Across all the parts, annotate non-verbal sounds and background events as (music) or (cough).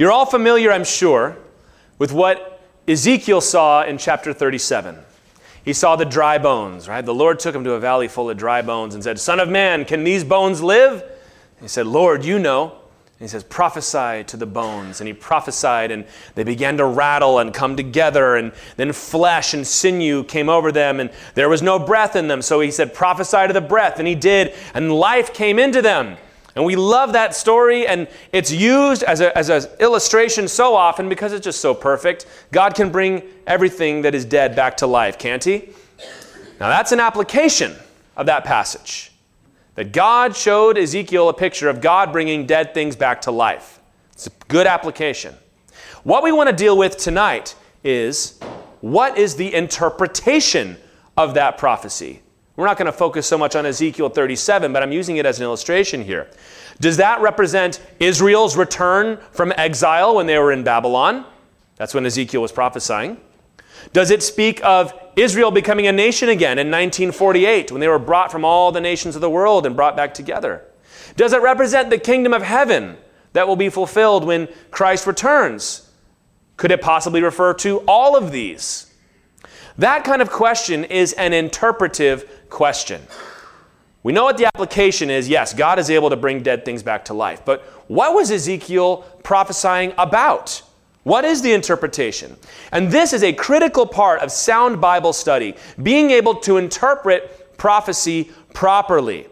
You're all familiar, I'm sure, with what Ezekiel saw in chapter 37. He saw the dry bones, right? The Lord took him to a valley full of dry bones and said, Son of man, can these bones live? He said, Lord, you know. And he says, Prophesy to the bones. And he prophesied, and they began to rattle and come together. And then flesh and sinew came over them, and there was no breath in them. So he said, Prophesy to the breath. And he did, and life came into them. And we love that story, and it's used as an as a illustration so often because it's just so perfect. God can bring everything that is dead back to life, can't He? Now, that's an application of that passage. That God showed Ezekiel a picture of God bringing dead things back to life. It's a good application. What we want to deal with tonight is what is the interpretation of that prophecy? We're not going to focus so much on Ezekiel 37, but I'm using it as an illustration here. Does that represent Israel's return from exile when they were in Babylon? That's when Ezekiel was prophesying. Does it speak of Israel becoming a nation again in 1948 when they were brought from all the nations of the world and brought back together? Does it represent the kingdom of heaven that will be fulfilled when Christ returns? Could it possibly refer to all of these? That kind of question is an interpretive question. We know what the application is. Yes, God is able to bring dead things back to life. But what was Ezekiel prophesying about? What is the interpretation? And this is a critical part of sound Bible study, being able to interpret prophecy properly.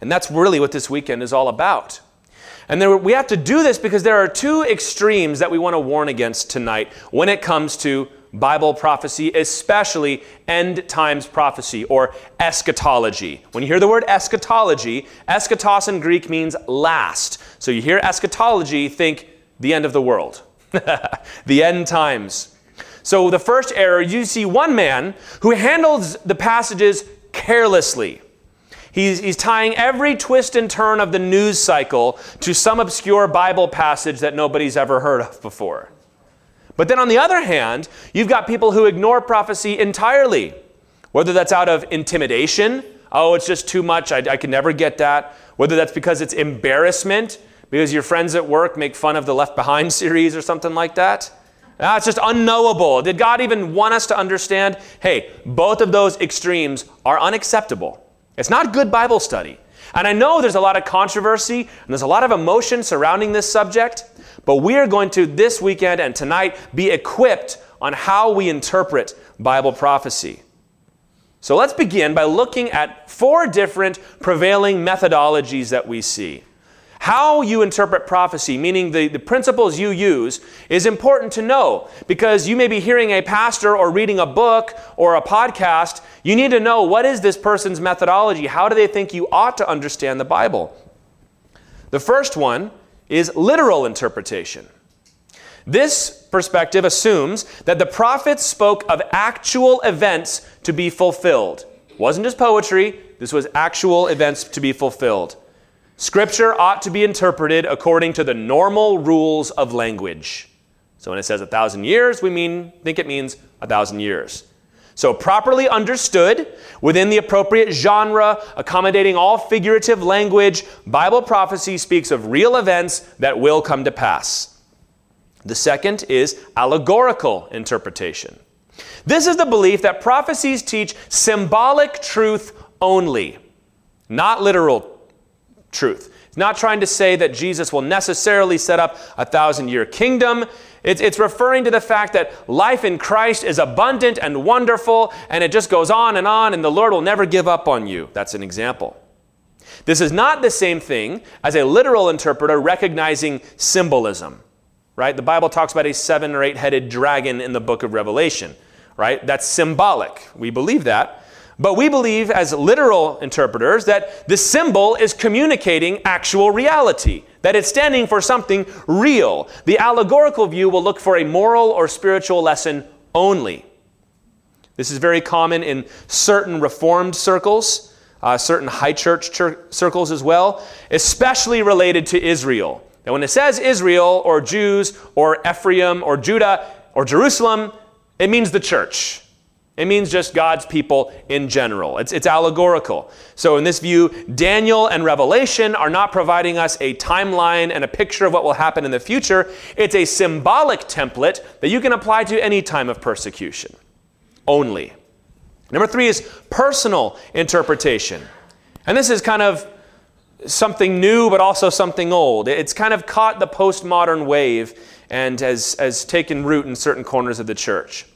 And that's really what this weekend is all about. And there, we have to do this because there are two extremes that we want to warn against tonight when it comes to Bible prophecy, especially end times prophecy or eschatology. When you hear the word eschatology, eschatos in Greek means last. So you hear eschatology, think the end of the world, (laughs) the end times. So the first error, you see one man who handles the passages carelessly. He's, he's tying every twist and turn of the news cycle to some obscure Bible passage that nobody's ever heard of before. But then on the other hand, you've got people who ignore prophecy entirely, whether that's out of intimidation, oh, it's just too much, I, I can never get that, whether that's because it's embarrassment, because your friends at work make fun of the Left Behind (laughs) series or something like that. Ah, it's just unknowable. Did God even want us to understand? Hey, both of those extremes are unacceptable. It's not good Bible study. And I know there's a lot of controversy and there's a lot of emotion surrounding this subject. But we are going to this weekend and tonight be equipped on how we interpret Bible prophecy. So let's begin by looking at four different prevailing methodologies that we see. How you interpret prophecy, meaning the, the principles you use, is important to know because you may be hearing a pastor or reading a book or a podcast. You need to know what is this person's methodology? How do they think you ought to understand the Bible? The first one is literal interpretation. This perspective assumes that the prophets spoke of actual events to be fulfilled. It wasn't just poetry, this was actual events to be fulfilled. Scripture ought to be interpreted according to the normal rules of language. So when it says a thousand years, we mean think it means a thousand years. So, properly understood within the appropriate genre, accommodating all figurative language, Bible prophecy speaks of real events that will come to pass. The second is allegorical interpretation. This is the belief that prophecies teach symbolic truth only, not literal truth. It's not trying to say that Jesus will necessarily set up a thousand year kingdom. It's, it's referring to the fact that life in Christ is abundant and wonderful, and it just goes on and on, and the Lord will never give up on you. That's an example. This is not the same thing as a literal interpreter recognizing symbolism, right? The Bible talks about a seven or eight headed dragon in the book of Revelation, right? That's symbolic. We believe that. But we believe, as literal interpreters, that the symbol is communicating actual reality, that it's standing for something real. The allegorical view will look for a moral or spiritual lesson only. This is very common in certain Reformed circles, uh, certain high church, church circles as well, especially related to Israel. And when it says Israel or Jews or Ephraim or Judah or Jerusalem, it means the church. It means just God's people in general. It's, it's allegorical. So, in this view, Daniel and Revelation are not providing us a timeline and a picture of what will happen in the future. It's a symbolic template that you can apply to any time of persecution only. Number three is personal interpretation. And this is kind of something new, but also something old. It's kind of caught the postmodern wave and has, has taken root in certain corners of the church.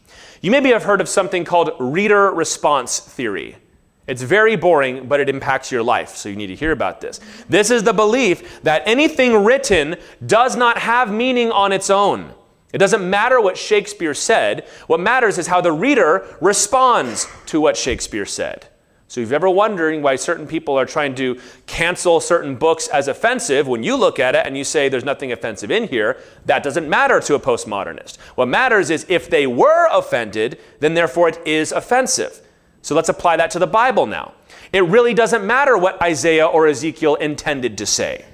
You maybe have heard of something called reader response theory. It's very boring, but it impacts your life, so you need to hear about this. This is the belief that anything written does not have meaning on its own. It doesn't matter what Shakespeare said. What matters is how the reader responds to what Shakespeare said. So, if you're ever wondering why certain people are trying to cancel certain books as offensive, when you look at it and you say there's nothing offensive in here, that doesn't matter to a postmodernist. What matters is if they were offended, then therefore it is offensive. So, let's apply that to the Bible now. It really doesn't matter what Isaiah or Ezekiel intended to say.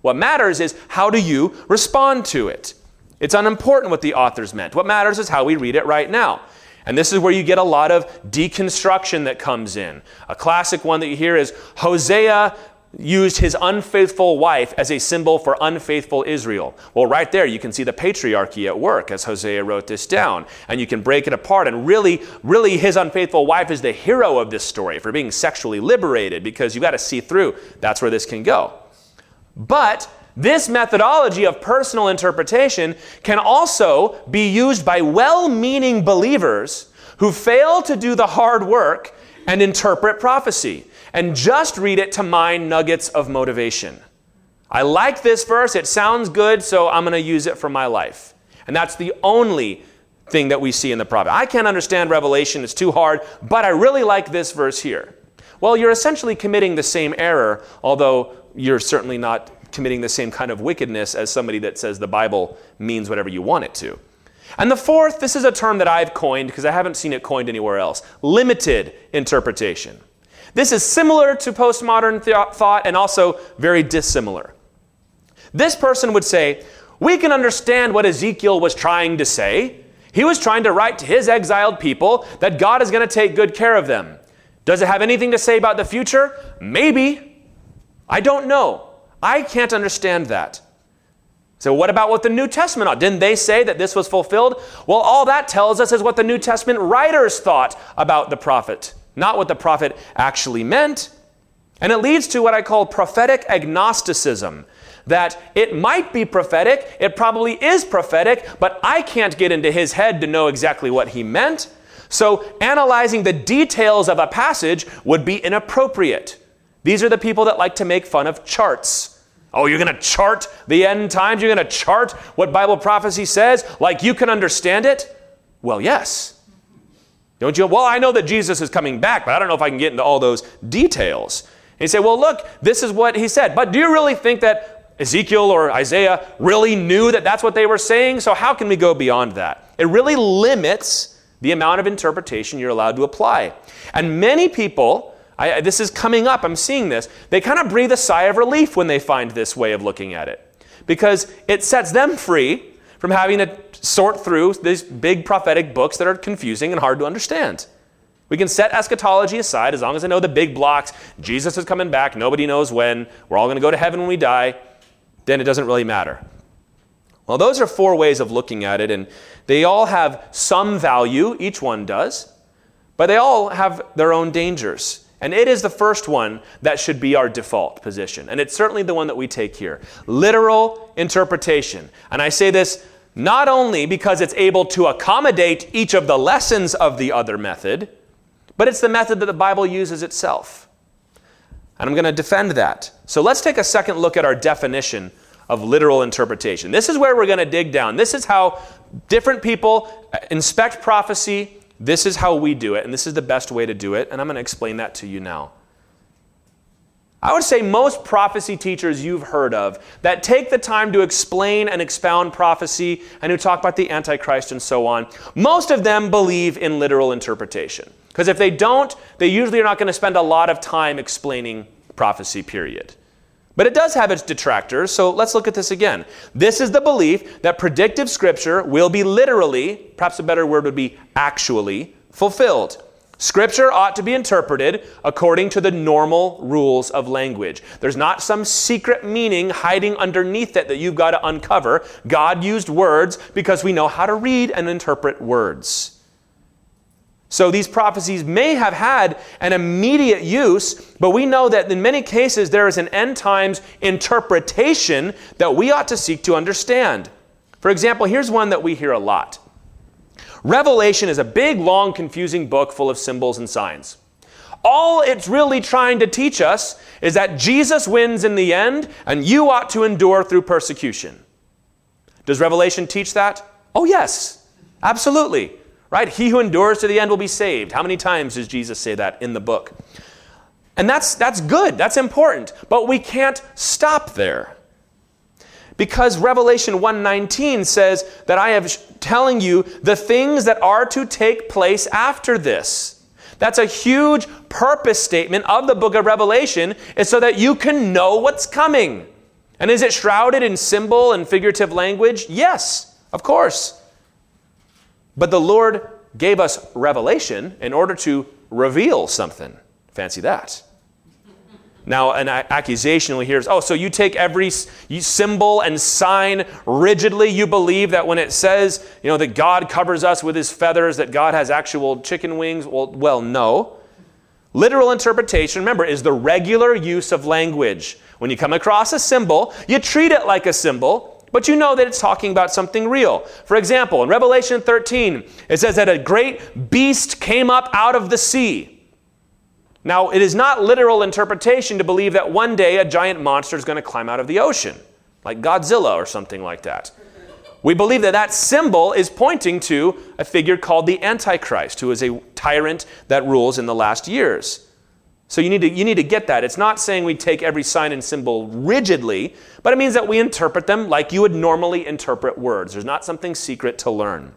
What matters is how do you respond to it? It's unimportant what the authors meant. What matters is how we read it right now. And this is where you get a lot of deconstruction that comes in. A classic one that you hear is Hosea used his unfaithful wife as a symbol for unfaithful Israel. Well, right there, you can see the patriarchy at work as Hosea wrote this down. And you can break it apart. And really, really, his unfaithful wife is the hero of this story for being sexually liberated because you got to see through that's where this can go. But this methodology of personal interpretation can also be used by well meaning believers who fail to do the hard work and interpret prophecy and just read it to mine nuggets of motivation. I like this verse, it sounds good, so I'm going to use it for my life. And that's the only thing that we see in the prophet. I can't understand Revelation, it's too hard, but I really like this verse here. Well, you're essentially committing the same error, although you're certainly not committing the same kind of wickedness as somebody that says the Bible means whatever you want it to. And the fourth, this is a term that I've coined because I haven't seen it coined anywhere else limited interpretation. This is similar to postmodern th- thought and also very dissimilar. This person would say, We can understand what Ezekiel was trying to say. He was trying to write to his exiled people that God is going to take good care of them. Does it have anything to say about the future? Maybe. I don't know. I can't understand that. So, what about what the New Testament Didn't they say that this was fulfilled? Well, all that tells us is what the New Testament writers thought about the prophet, not what the prophet actually meant. And it leads to what I call prophetic agnosticism that it might be prophetic, it probably is prophetic, but I can't get into his head to know exactly what he meant. So, analyzing the details of a passage would be inappropriate. These are the people that like to make fun of charts. Oh, you're going to chart the end times? You're going to chart what Bible prophecy says like you can understand it? Well, yes. Don't you? Well, I know that Jesus is coming back, but I don't know if I can get into all those details. And you say, well, look, this is what he said. But do you really think that Ezekiel or Isaiah really knew that that's what they were saying? So how can we go beyond that? It really limits the amount of interpretation you're allowed to apply. And many people I, this is coming up. I'm seeing this. They kind of breathe a sigh of relief when they find this way of looking at it because it sets them free from having to sort through these big prophetic books that are confusing and hard to understand. We can set eschatology aside as long as I know the big blocks. Jesus is coming back. Nobody knows when. We're all going to go to heaven when we die. Then it doesn't really matter. Well, those are four ways of looking at it, and they all have some value, each one does, but they all have their own dangers. And it is the first one that should be our default position. And it's certainly the one that we take here literal interpretation. And I say this not only because it's able to accommodate each of the lessons of the other method, but it's the method that the Bible uses itself. And I'm going to defend that. So let's take a second look at our definition of literal interpretation. This is where we're going to dig down. This is how different people inspect prophecy this is how we do it, and this is the best way to do it, and I'm going to explain that to you now. I would say most prophecy teachers you've heard of that take the time to explain and expound prophecy and who talk about the Antichrist and so on, most of them believe in literal interpretation. Because if they don't, they usually are not going to spend a lot of time explaining prophecy, period. But it does have its detractors, so let's look at this again. This is the belief that predictive scripture will be literally, perhaps a better word would be actually, fulfilled. Scripture ought to be interpreted according to the normal rules of language. There's not some secret meaning hiding underneath it that you've got to uncover. God used words because we know how to read and interpret words. So these prophecies may have had an immediate use, but we know that in many cases there is an end times interpretation that we ought to seek to understand. For example, here's one that we hear a lot Revelation is a big, long, confusing book full of symbols and signs. All it's really trying to teach us is that Jesus wins in the end, and you ought to endure through persecution. Does Revelation teach that? Oh, yes, absolutely. Right? He who endures to the end will be saved. How many times does Jesus say that in the book? And that's, that's good, that's important, but we can't stop there because Revelation 1:19 says that I am telling you the things that are to take place after this. That's a huge purpose statement of the book of Revelation is so that you can know what's coming. And is it shrouded in symbol and figurative language? Yes, of course. But the Lord gave us revelation in order to reveal something. Fancy that. Now, an accusation we hear is, oh, so you take every symbol and sign rigidly. You believe that when it says, you know, that God covers us with his feathers, that God has actual chicken wings? Well, well, no. Literal interpretation, remember, is the regular use of language. When you come across a symbol, you treat it like a symbol, but you know that it's talking about something real. For example, in Revelation 13, it says that a great beast came up out of the sea. Now, it is not literal interpretation to believe that one day a giant monster is going to climb out of the ocean, like Godzilla or something like that. We believe that that symbol is pointing to a figure called the Antichrist, who is a tyrant that rules in the last years. So you need, to, you need to get that. It's not saying we take every sign and symbol rigidly, but it means that we interpret them like you would normally interpret words. There's not something secret to learn.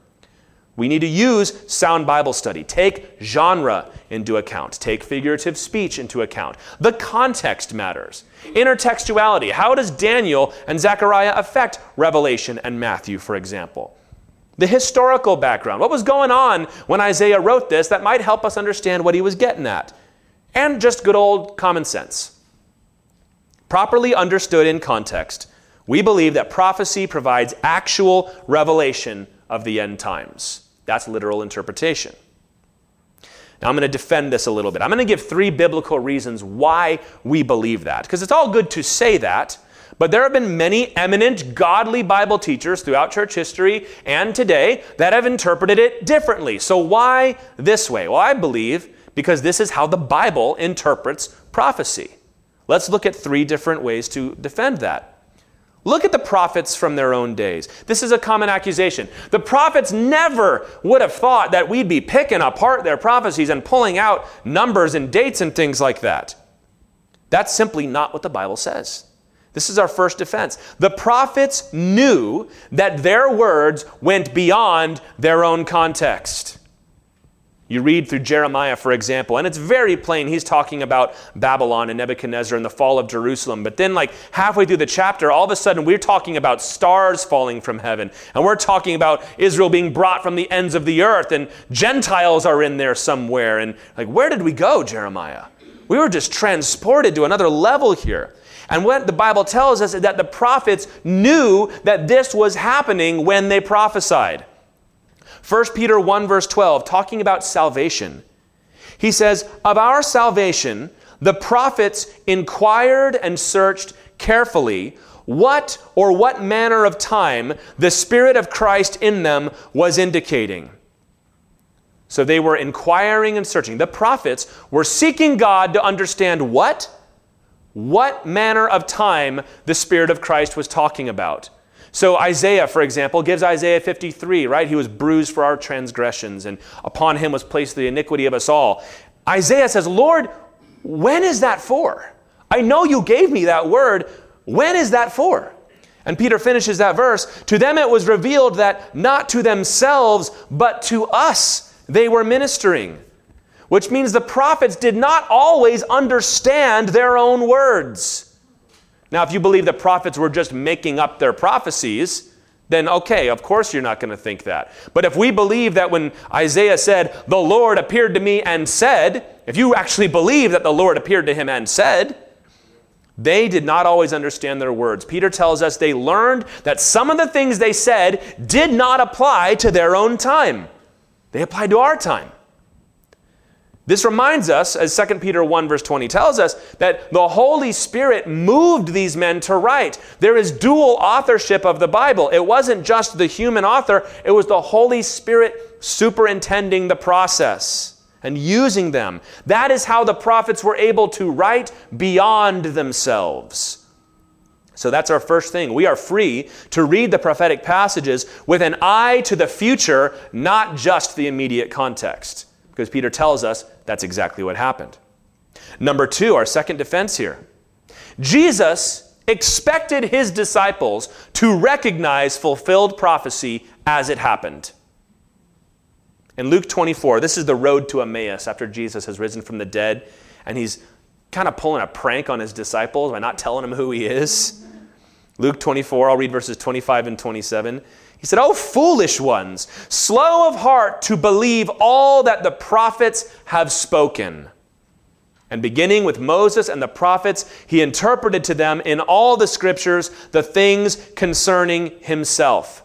We need to use sound Bible study. Take genre into account. Take figurative speech into account. The context matters. Intertextuality. How does Daniel and Zechariah affect Revelation and Matthew, for example? The historical background. What was going on when Isaiah wrote this that might help us understand what he was getting at? And just good old common sense. Properly understood in context, we believe that prophecy provides actual revelation of the end times. That's literal interpretation. Now, I'm going to defend this a little bit. I'm going to give three biblical reasons why we believe that. Because it's all good to say that, but there have been many eminent godly Bible teachers throughout church history and today that have interpreted it differently. So, why this way? Well, I believe because this is how the Bible interprets prophecy. Let's look at three different ways to defend that. Look at the prophets from their own days. This is a common accusation. The prophets never would have thought that we'd be picking apart their prophecies and pulling out numbers and dates and things like that. That's simply not what the Bible says. This is our first defense. The prophets knew that their words went beyond their own context. You read through Jeremiah, for example, and it's very plain. He's talking about Babylon and Nebuchadnezzar and the fall of Jerusalem. But then, like halfway through the chapter, all of a sudden we're talking about stars falling from heaven. And we're talking about Israel being brought from the ends of the earth. And Gentiles are in there somewhere. And like, where did we go, Jeremiah? We were just transported to another level here. And what the Bible tells us is that the prophets knew that this was happening when they prophesied. 1 Peter 1, verse 12, talking about salvation. He says, Of our salvation, the prophets inquired and searched carefully what or what manner of time the Spirit of Christ in them was indicating. So they were inquiring and searching. The prophets were seeking God to understand what? What manner of time the Spirit of Christ was talking about. So, Isaiah, for example, gives Isaiah 53, right? He was bruised for our transgressions, and upon him was placed the iniquity of us all. Isaiah says, Lord, when is that for? I know you gave me that word. When is that for? And Peter finishes that verse To them it was revealed that not to themselves, but to us they were ministering. Which means the prophets did not always understand their own words. Now, if you believe the prophets were just making up their prophecies, then okay, of course you're not going to think that. But if we believe that when Isaiah said, The Lord appeared to me and said, if you actually believe that the Lord appeared to him and said, they did not always understand their words. Peter tells us they learned that some of the things they said did not apply to their own time, they applied to our time. This reminds us, as 2 Peter 1, verse 20 tells us, that the Holy Spirit moved these men to write. There is dual authorship of the Bible. It wasn't just the human author, it was the Holy Spirit superintending the process and using them. That is how the prophets were able to write beyond themselves. So that's our first thing. We are free to read the prophetic passages with an eye to the future, not just the immediate context because Peter tells us that's exactly what happened. Number two, our second defense here Jesus expected his disciples to recognize fulfilled prophecy as it happened. In Luke 24, this is the road to Emmaus after Jesus has risen from the dead, and he's kind of pulling a prank on his disciples by not telling them who he is. Luke 24, I'll read verses 25 and 27. He said, Oh, foolish ones, slow of heart to believe all that the prophets have spoken. And beginning with Moses and the prophets, he interpreted to them in all the scriptures the things concerning himself.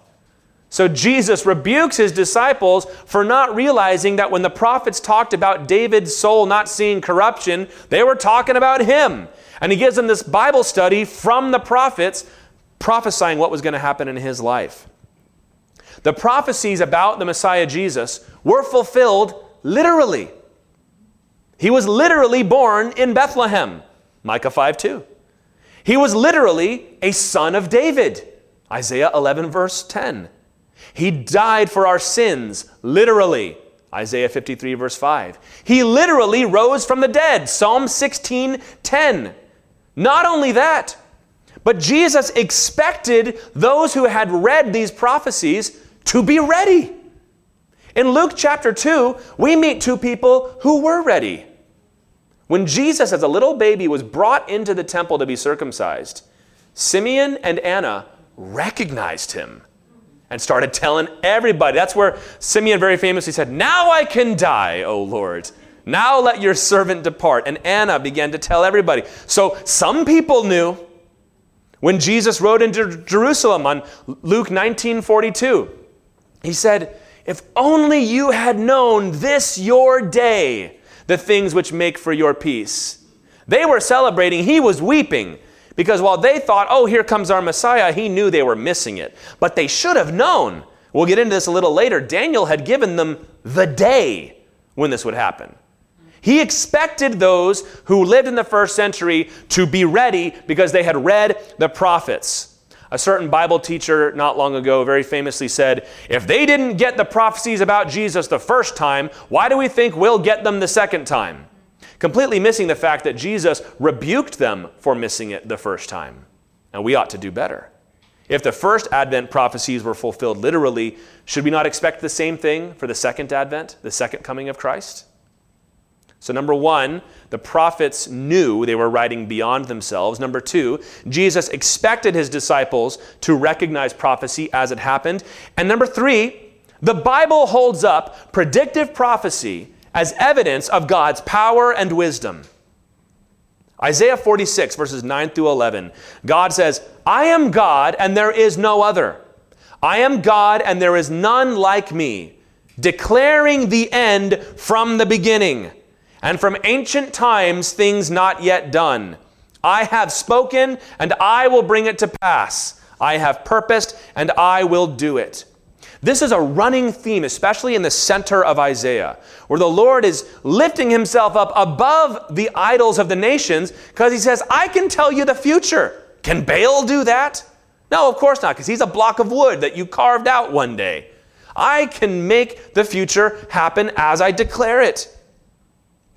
So Jesus rebukes his disciples for not realizing that when the prophets talked about David's soul not seeing corruption, they were talking about him. And he gives them this Bible study from the prophets prophesying what was going to happen in his life. The prophecies about the Messiah Jesus were fulfilled literally. He was literally born in Bethlehem, Micah 5 2. He was literally a son of David, Isaiah 11, verse 10. He died for our sins, literally, Isaiah 53, verse 5. He literally rose from the dead, Psalm 16, 10. Not only that, but Jesus expected those who had read these prophecies to be ready. In Luke chapter 2, we meet two people who were ready. When Jesus, as a little baby, was brought into the temple to be circumcised, Simeon and Anna recognized him and started telling everybody. That's where Simeon very famously said, Now I can die, O Lord. Now let your servant depart. And Anna began to tell everybody. So some people knew when Jesus rode into Jerusalem on Luke 19 42. He said, If only you had known this your day, the things which make for your peace. They were celebrating, he was weeping. Because while they thought, oh, here comes our Messiah, he knew they were missing it. But they should have known. We'll get into this a little later. Daniel had given them the day when this would happen. He expected those who lived in the first century to be ready because they had read the prophets. A certain Bible teacher not long ago very famously said, If they didn't get the prophecies about Jesus the first time, why do we think we'll get them the second time? Completely missing the fact that Jesus rebuked them for missing it the first time. And we ought to do better. If the first Advent prophecies were fulfilled literally, should we not expect the same thing for the second Advent, the second coming of Christ? So, number one, the prophets knew they were writing beyond themselves. Number two, Jesus expected his disciples to recognize prophecy as it happened. And number three, the Bible holds up predictive prophecy as evidence of God's power and wisdom. Isaiah 46, verses 9 through 11, God says, I am God and there is no other. I am God and there is none like me, declaring the end from the beginning and from ancient times things not yet done. I have spoken, and I will bring it to pass. I have purposed, and I will do it. This is a running theme, especially in the center of Isaiah, where the Lord is lifting himself up above the idols of the nations because he says, I can tell you the future. Can Baal do that? No, of course not, because he's a block of wood that you carved out one day. I can make the future happen as I declare it.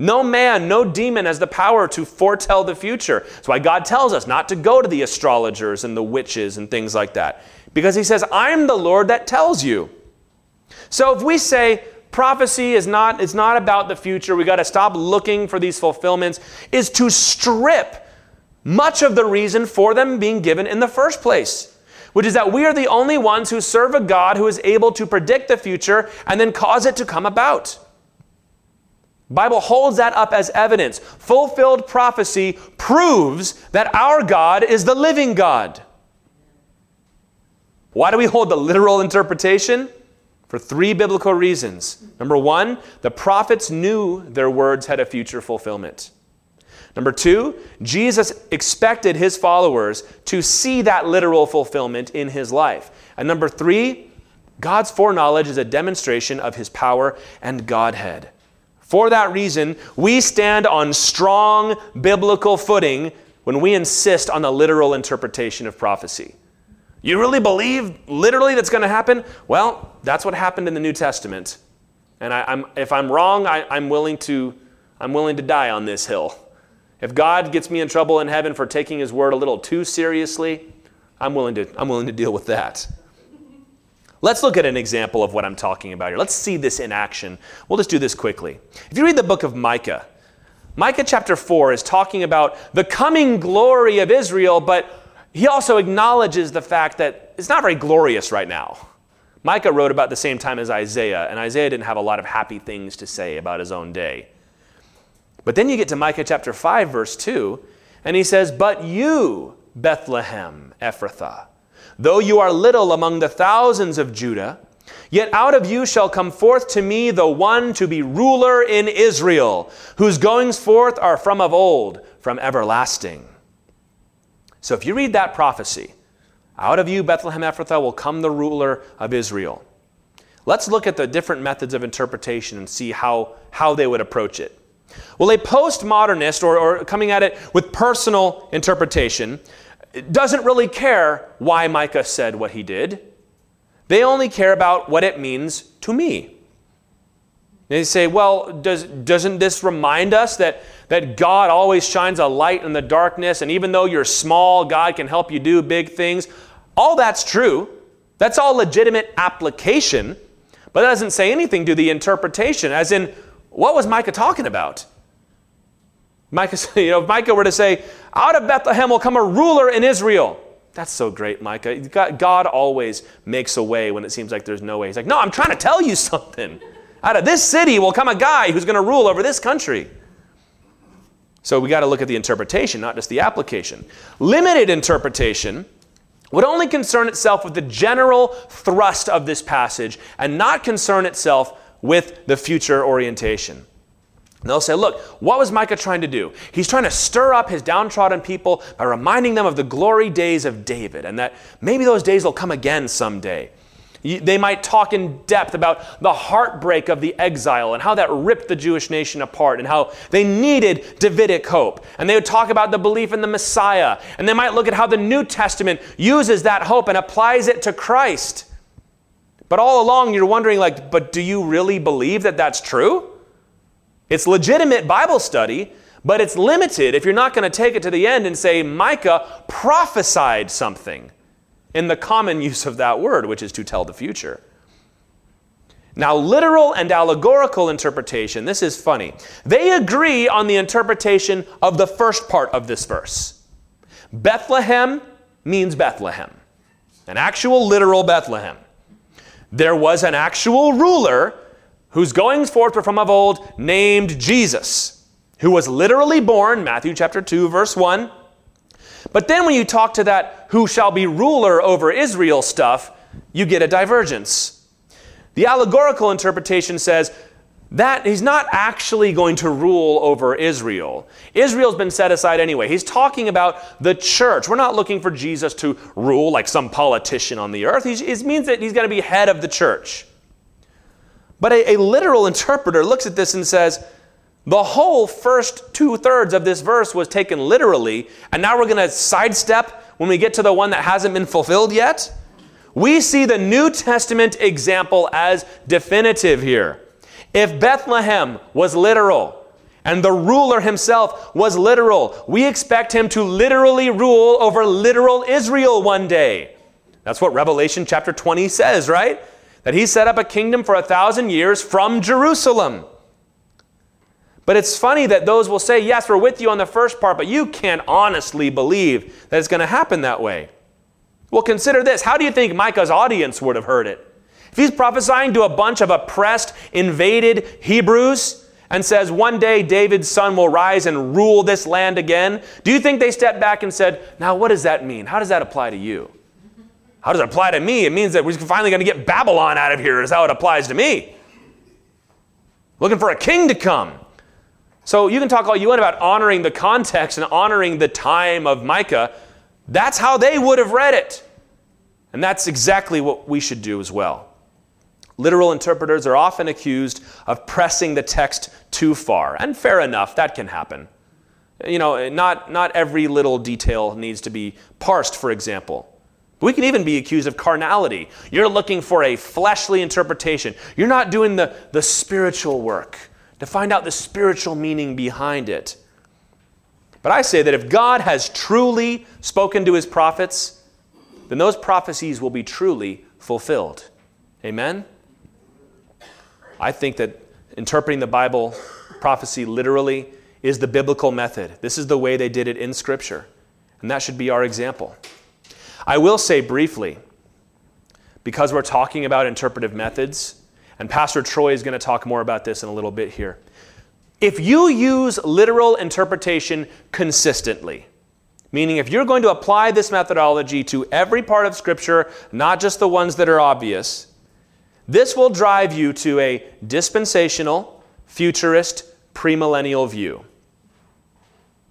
No man, no demon has the power to foretell the future. That's why God tells us not to go to the astrologers and the witches and things like that. Because He says, I'm the Lord that tells you. So if we say prophecy is not, is not about the future, we got to stop looking for these fulfillments, is to strip much of the reason for them being given in the first place. which is that we are the only ones who serve a God who is able to predict the future and then cause it to come about. Bible holds that up as evidence. Fulfilled prophecy proves that our God is the living God. Why do we hold the literal interpretation? For three biblical reasons. Number one, the prophets knew their words had a future fulfillment. Number two, Jesus expected his followers to see that literal fulfillment in his life. And number three, God's foreknowledge is a demonstration of his power and Godhead. For that reason, we stand on strong biblical footing when we insist on the literal interpretation of prophecy. You really believe literally that's going to happen? Well, that's what happened in the New Testament. And I, am if I'm wrong, I, I'm, willing to, I'm willing to die on this hill. If God gets me in trouble in heaven for taking his word a little too seriously, I'm willing to, I'm willing to deal with that. Let's look at an example of what I'm talking about here. Let's see this in action. We'll just do this quickly. If you read the book of Micah, Micah chapter 4 is talking about the coming glory of Israel, but he also acknowledges the fact that it's not very glorious right now. Micah wrote about the same time as Isaiah, and Isaiah didn't have a lot of happy things to say about his own day. But then you get to Micah chapter 5, verse 2, and he says, But you, Bethlehem, Ephrathah, though you are little among the thousands of Judah, yet out of you shall come forth to me the one to be ruler in Israel, whose goings forth are from of old, from everlasting. So if you read that prophecy, out of you, Bethlehem Ephrathah, will come the ruler of Israel. Let's look at the different methods of interpretation and see how, how they would approach it. Well, a postmodernist, or, or coming at it with personal interpretation, doesn't really care why Micah said what he did. They only care about what it means to me. They say, well, does, doesn't this remind us that, that God always shines a light in the darkness, and even though you're small, God can help you do big things? All that's true. That's all legitimate application, but that doesn't say anything to the interpretation, as in, what was Micah talking about? Micah, (laughs) you know, if Micah were to say, out of Bethlehem will come a ruler in Israel. That's so great, Micah. God always makes a way when it seems like there's no way. He's like, no, I'm trying to tell you (laughs) something. Out of this city will come a guy who's going to rule over this country. So we got to look at the interpretation, not just the application. Limited interpretation would only concern itself with the general thrust of this passage and not concern itself with the future orientation. They'll say, look, what was Micah trying to do? He's trying to stir up his downtrodden people by reminding them of the glory days of David and that maybe those days will come again someday. They might talk in depth about the heartbreak of the exile and how that ripped the Jewish nation apart and how they needed Davidic hope. And they would talk about the belief in the Messiah. And they might look at how the New Testament uses that hope and applies it to Christ. But all along, you're wondering, like, but do you really believe that that's true? It's legitimate Bible study, but it's limited if you're not going to take it to the end and say, Micah prophesied something in the common (laughs) use of that word, which is to tell the future. Now, literal and allegorical interpretation, this is funny. They agree on the interpretation of the first part of this verse. Bethlehem means Bethlehem, an actual literal Bethlehem. There was an actual ruler whose goings forth were from of old, named Jesus, who was literally born, Matthew chapter 2, verse 1. But then when you talk to that who shall be ruler over Israel stuff, you get a divergence. The allegorical interpretation says that he's not actually going to rule over Israel. Israel's been set aside anyway. He's talking about the church. We're not looking for Jesus to rule like some politician on the earth. It means that he's going to be head of the church. But a, a literal interpreter looks at this and says, the whole first two thirds of this verse was taken literally, and now we're going to sidestep when we get to the one that hasn't been fulfilled yet. We see the New Testament example as definitive here. If Bethlehem was literal, and the ruler himself was literal. We expect him to literally rule over literal Israel one day. That's what Revelation chapter 20 says, right? That he set up a kingdom for a thousand years from Jerusalem. But it's funny that those will say, Yes, we're with you on the first part, but you can't honestly believe that it's going to happen that way. Well, consider this. How do you think Micah's audience would have heard it? If he's prophesying to a bunch of oppressed, invaded Hebrews and says one day David's son will rise and rule this land again, do you think they stepped back and said, Now, what does that mean? How does that apply to you? How does it apply to me? It means that we're finally going to get Babylon out of here, is how it applies to me. Looking for a king to come. So you can talk all you want about honoring the context and honoring the time of Micah. That's how they would have read it. And that's exactly what we should do as well. Literal interpreters are often accused of pressing the text too far, and fair enough, that can happen. You know, not, not every little detail needs to be parsed, for example. We can even be accused of carnality. You're looking for a fleshly interpretation. You're not doing the, the spiritual work to find out the spiritual meaning behind it. But I say that if God has truly spoken to his prophets, then those prophecies will be truly fulfilled. Amen? I think that interpreting the Bible prophecy literally is the biblical method. This is the way they did it in Scripture, and that should be our example. I will say briefly, because we're talking about interpretive methods, and Pastor Troy is going to talk more about this in a little bit here. If you use literal interpretation consistently, meaning if you're going to apply this methodology to every part of Scripture, not just the ones that are obvious, this will drive you to a dispensational, futurist, premillennial view.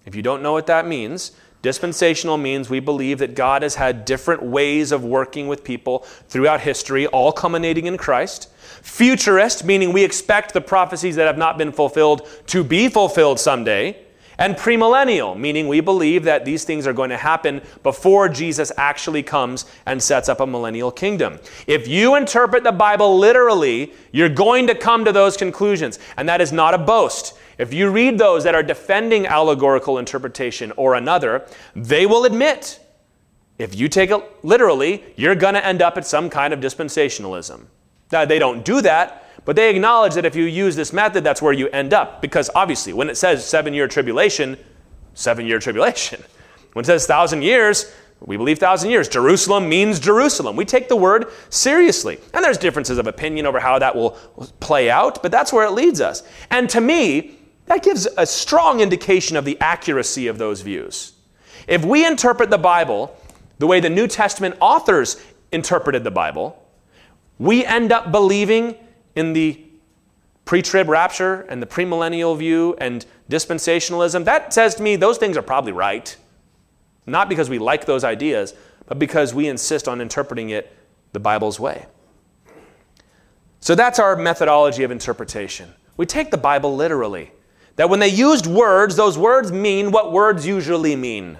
If you don't know what that means, dispensational means we believe that God has had different ways of working with people throughout history, all culminating in Christ. Futurist, meaning we expect the prophecies that have not been fulfilled to be fulfilled someday. And premillennial, meaning we believe that these things are going to happen before Jesus actually comes and sets up a millennial kingdom. If you interpret the Bible literally, you're going to come to those conclusions. And that is not a boast. If you read those that are defending allegorical interpretation or another, they will admit if you take it literally, you're going to end up at some kind of dispensationalism. Now, they don't do that, but they acknowledge that if you use this method, that's where you end up. Because obviously, when it says seven year tribulation, seven year tribulation. (laughs) When it says thousand years, we believe thousand years. Jerusalem means Jerusalem. We take the word seriously. And there's differences of opinion over how that will play out, but that's where it leads us. And to me, that gives a strong indication of the accuracy of those views. If we interpret the Bible the way the New Testament authors interpreted the Bible, we end up believing in the pre trib rapture and the premillennial view and dispensationalism, that says to me those things are probably right. Not because we like those ideas, but because we insist on interpreting it the Bible's way. So that's our methodology of interpretation. We take the Bible literally. That when they used words, those words mean what words usually mean.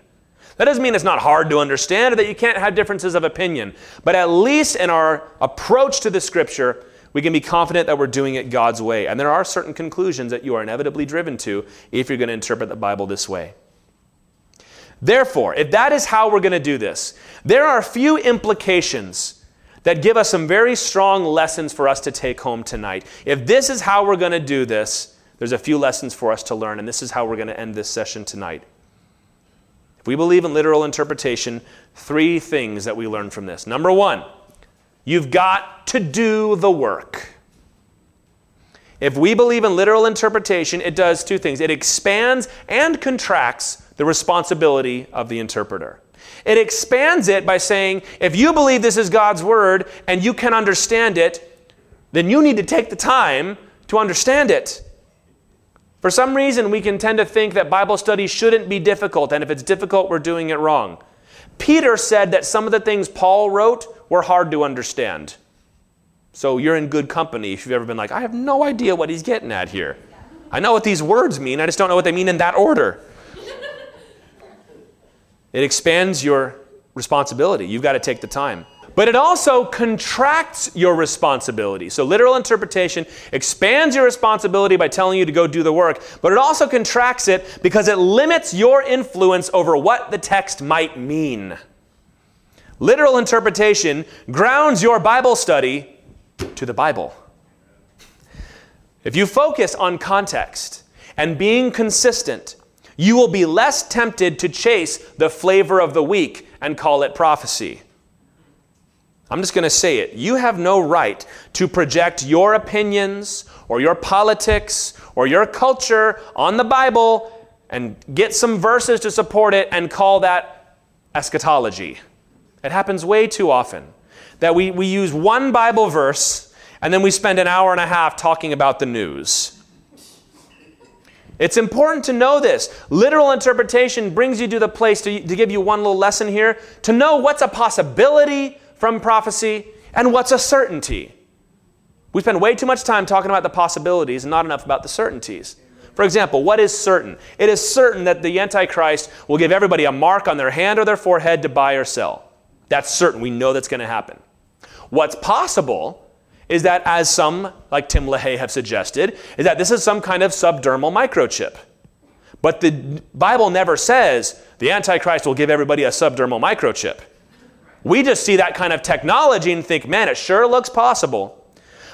That doesn't mean it's not hard to understand or that you can't have differences of opinion. But at least in our approach to the scripture, we can be confident that we're doing it God's way. And there are certain conclusions that you are inevitably driven to if you're going to interpret the Bible this way. Therefore, if that is how we're going to do this, there are a few implications that give us some very strong lessons for us to take home tonight. If this is how we're going to do this, there's a few lessons for us to learn, and this is how we're going to end this session tonight. If we believe in literal interpretation, three things that we learn from this. Number one, You've got to do the work. If we believe in literal interpretation, it does two things it expands and contracts the responsibility of the interpreter. It expands it by saying, if you believe this is God's word and you can understand it, then you need to take the time to understand it. For some reason, we can tend to think that Bible study shouldn't be difficult, and if it's difficult, we're doing it wrong. Peter said that some of the things Paul wrote were hard to understand. So you're in good company if you've ever been like, I have no idea what he's getting at here. I know what these words mean, I just don't know what they mean in that order. (laughs) it expands your responsibility. You've got to take the time. But it also contracts your responsibility. So, literal interpretation expands your responsibility by telling you to go do the work, but it also contracts it because it limits your influence over what the text might mean. Literal interpretation grounds your Bible study to the Bible. If you focus on context and being consistent, you will be less tempted to chase the flavor of the week and call it prophecy. I'm just going to say it. You have no right to project your opinions or your politics or your culture on the Bible and get some verses to support it and call that eschatology. It happens way too often that we, we use one Bible verse and then we spend an hour and a half talking about the news. It's important to know this. Literal interpretation brings you to the place to, to give you one little lesson here to know what's a possibility from prophecy and what's a certainty. We spend way too much time talking about the possibilities and not enough about the certainties. For example, what is certain? It is certain that the Antichrist will give everybody a mark on their hand or their forehead to buy or sell. That's certain. We know that's going to happen. What's possible is that, as some, like Tim LaHaye, have suggested, is that this is some kind of subdermal microchip. But the Bible never says the Antichrist will give everybody a subdermal microchip. We just see that kind of technology and think, man, it sure looks possible.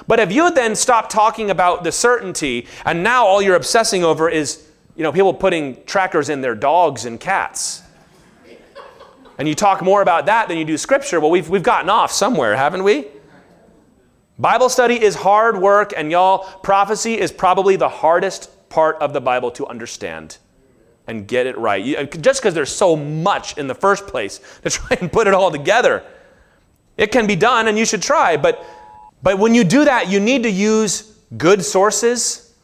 But if you then stop talking about the certainty, and now all you're obsessing over is, you know, people putting trackers in their dogs and cats, and you talk more about that than you do scripture, well, we've, we've gotten off somewhere, haven't we? Bible study is hard work, and y'all, prophecy is probably the hardest part of the Bible to understand and get it right. Just because there's so much in the first place (laughs) to try and put it all together. It can be done, and you should try, but, but when you do that, you need to use good sources.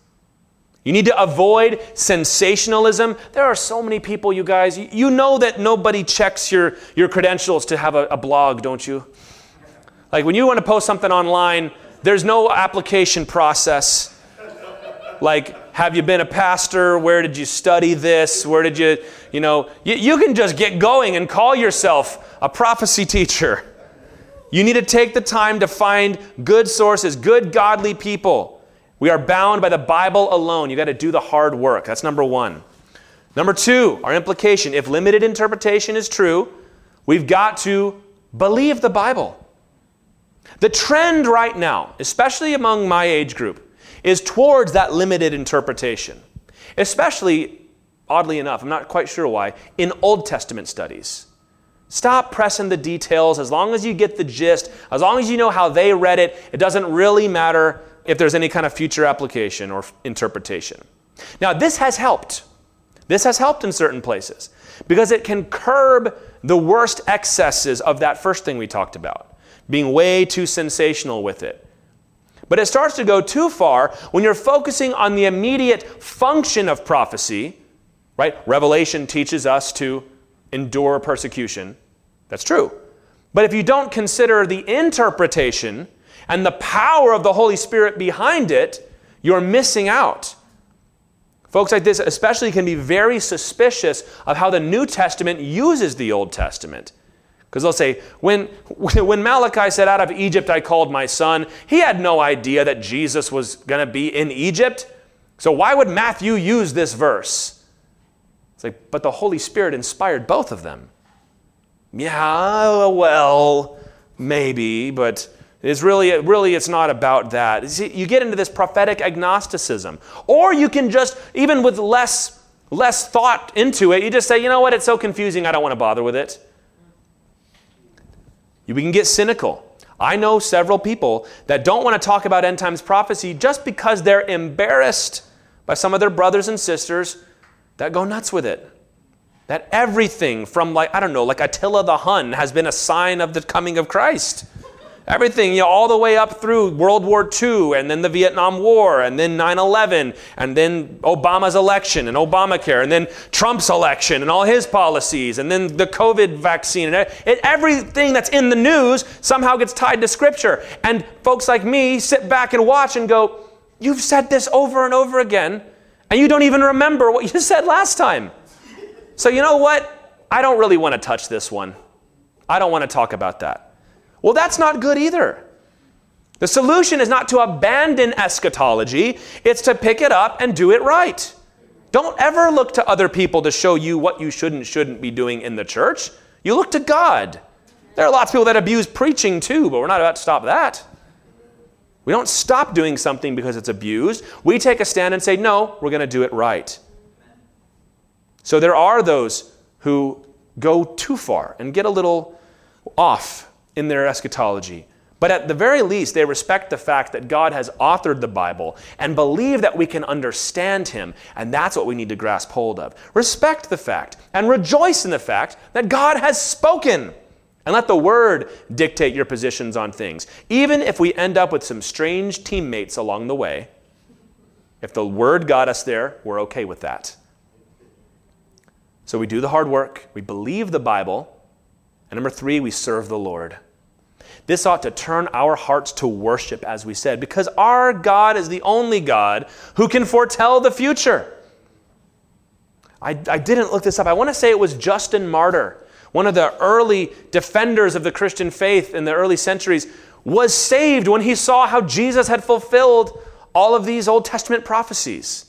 You need to avoid sensationalism. There are so many people, you guys, you know that nobody checks your, your credentials to have a, a blog, don't you? Like when you want to post something online, there's no application process. Like, have you been a pastor? Where did you study this? Where did you, you know, you, you can just get going and call yourself a prophecy teacher. You need to take the time to find good sources, good godly people. We are bound by the Bible alone. You got to do the hard work. That's number one. Number two, our implication if limited interpretation is true, we've got to believe the Bible. The trend right now, especially among my age group, is towards that limited interpretation. Especially, oddly enough, I'm not quite sure why, in Old Testament studies. Stop pressing the details. As long as you get the gist, as long as you know how they read it, it doesn't really matter if there's any kind of future application or interpretation. Now, this has helped. This has helped in certain places because it can curb the worst excesses of that first thing we talked about being way too sensational with it. But it starts to go too far when you're focusing on the immediate function of prophecy, right? Revelation teaches us to endure persecution. That's true. But if you don't consider the interpretation and the power of the Holy Spirit behind it, you're missing out. Folks like this, especially, can be very suspicious of how the New Testament uses the Old Testament. Because they'll say, when, (laughs) when Malachi said, Out of Egypt I called my son, he had no idea that Jesus was going to be in Egypt. So why would Matthew use this verse? It's like, but the Holy Spirit inspired both of them. Yeah, well, maybe, but it's really, really, it's not about that. See, you get into this prophetic agnosticism. Or you can just, even with less, less thought into it, you just say, you know what, it's so confusing, I don't want to bother with it. We can get cynical. I know several people that don't want to talk about end times prophecy just because they're embarrassed by some of their brothers and sisters that go nuts with it. That everything from, like, I don't know, like Attila the Hun has been a sign of the coming of Christ. Everything, you know, all the way up through World War II and then the Vietnam War and then 9 11 and then Obama's election and Obamacare and then Trump's election and all his policies and then the COVID vaccine and it, everything that's in the news somehow gets tied to Scripture. And folks like me sit back and watch and go, You've said this over and over again and you don't even remember what you (laughs) said last time. So, you know what? I don't really want to touch this one. I don't want to talk about that. Well, that's not good either. The solution is not to abandon eschatology, it's to pick it up and do it right. Don't ever look to other people to show you what you should and shouldn't be doing in the church. You look to God. There are lots of people that abuse preaching too, but we're not about to stop that. We don't stop doing something because it's abused. We take a stand and say, no, we're going to do it right. So there are those who go too far and get a little off in their eschatology. But at the very least, they respect the fact that God has authored the Bible and believe that we can understand Him. And that's what we need to grasp hold of. Respect the fact and rejoice in the fact that God has spoken. And let the Word dictate your positions on things. Even if we end up with some strange teammates along the way, if the Word got us there, we're okay with that. So we do the hard work, we believe the Bible, and number three, we serve the Lord. This ought to turn our hearts to worship, as we said, because our God is the only God who can foretell the future. I, I didn't look this up. I want to say it was Justin Martyr, one of the early defenders of the Christian faith in the early centuries, was saved when he saw how Jesus had fulfilled all of these Old Testament prophecies.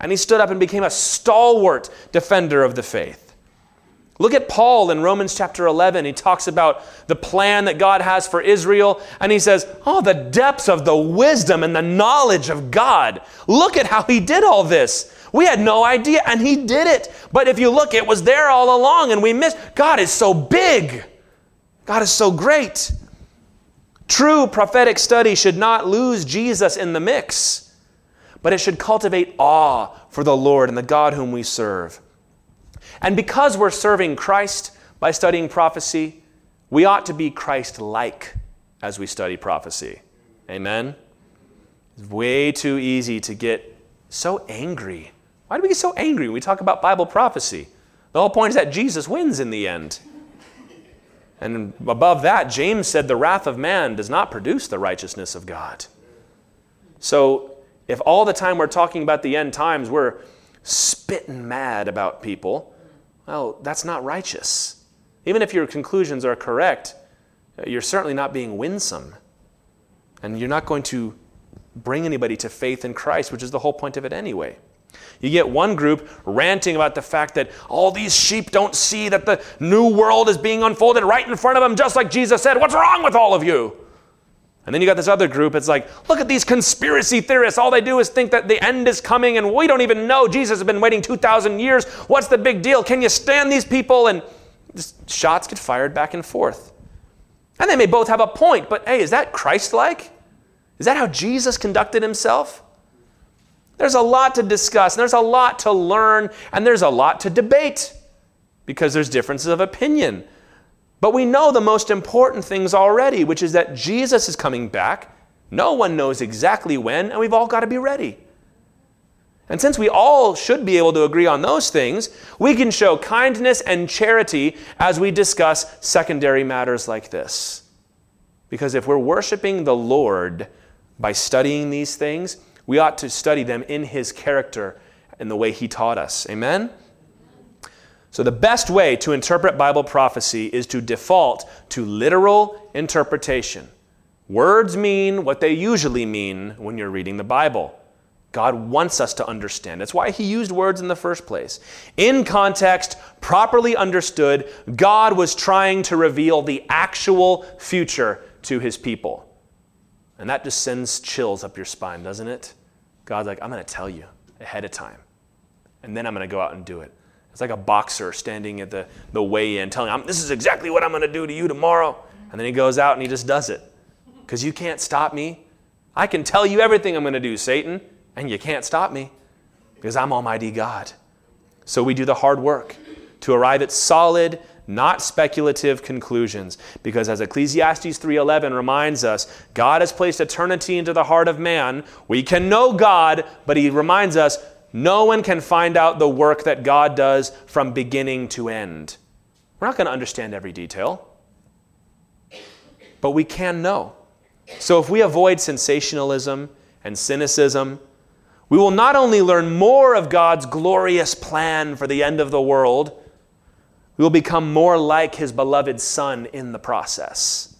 And he stood up and became a stalwart defender of the faith. Look at Paul in Romans chapter 11. He talks about the plan that God has for Israel, and he says, Oh, the depths of the wisdom and the knowledge of God. Look at how he did all this. We had no idea, and he did it. But if you look, it was there all along, and we missed. God is so big, God is so great. True prophetic study should not lose Jesus in the mix, but it should cultivate awe for the Lord and the God whom we serve. And because we're serving Christ by studying prophecy, we ought to be Christ like as we study prophecy. Amen? It's way too easy to get so angry. Why do we get so angry when we talk about Bible prophecy? The whole point is that Jesus wins in the end. And above that, James said, The wrath of man does not produce the righteousness of God. So, if all the time we're talking about the end times, we're spitting mad about people, well, that's not righteous. Even if your conclusions are correct, uh, you're certainly not being winsome. And you're not going to bring anybody to faith in Christ, which is the whole point of it anyway. You get one group ranting about the fact that all these sheep don't see that the new world is being unfolded right in front of them, just like Jesus said. What's wrong with all of you? And then you got this other group, it's like, look at these conspiracy theorists. All they do is think that the end is coming and we don't even know. Jesus has been waiting 2,000 years. What's the big deal? Can you stand these people? And just shots get fired back and forth. And they may both have a point, but hey, is that Christ like? Is that how Jesus conducted himself? There's a lot to discuss, and there's a lot to learn, and there's a lot to debate because there's differences of opinion. But we know the most important things already, which is that Jesus is coming back. No one knows exactly when, and we've all got to be ready. And since we all should be able to agree on those things, we can show kindness and charity as we discuss secondary matters like this. Because if we're worshiping the Lord by studying these things, we ought to study them in His character and the way He taught us. Amen? So, the best way to interpret Bible prophecy is to default to literal interpretation. Words mean what they usually mean when you're reading the Bible. God wants us to understand. That's why He used words in the first place. In context, properly understood, God was trying to reveal the actual future to His people. And that just sends chills up your spine, doesn't it? God's like, I'm going to tell you ahead of time, and then I'm going to go out and do it. It's like a boxer standing at the, the weigh in telling This is exactly what I'm going to do to you tomorrow. And then he goes out and he just does it. Because you can't stop me. I can tell you everything I'm going to do, Satan, and you can't stop me because I'm Almighty God. So we do the hard work to arrive at solid, not speculative conclusions because as Ecclesiastes 3:11 reminds us, God has placed eternity into the heart of man. We can know God, but he reminds us no one can find out the work that God does from beginning to end. We're not going to understand every detail, but we can know. So if we avoid sensationalism and cynicism, we will not only learn more of God's glorious plan for the end of the world, we will become more like his beloved Son in the process.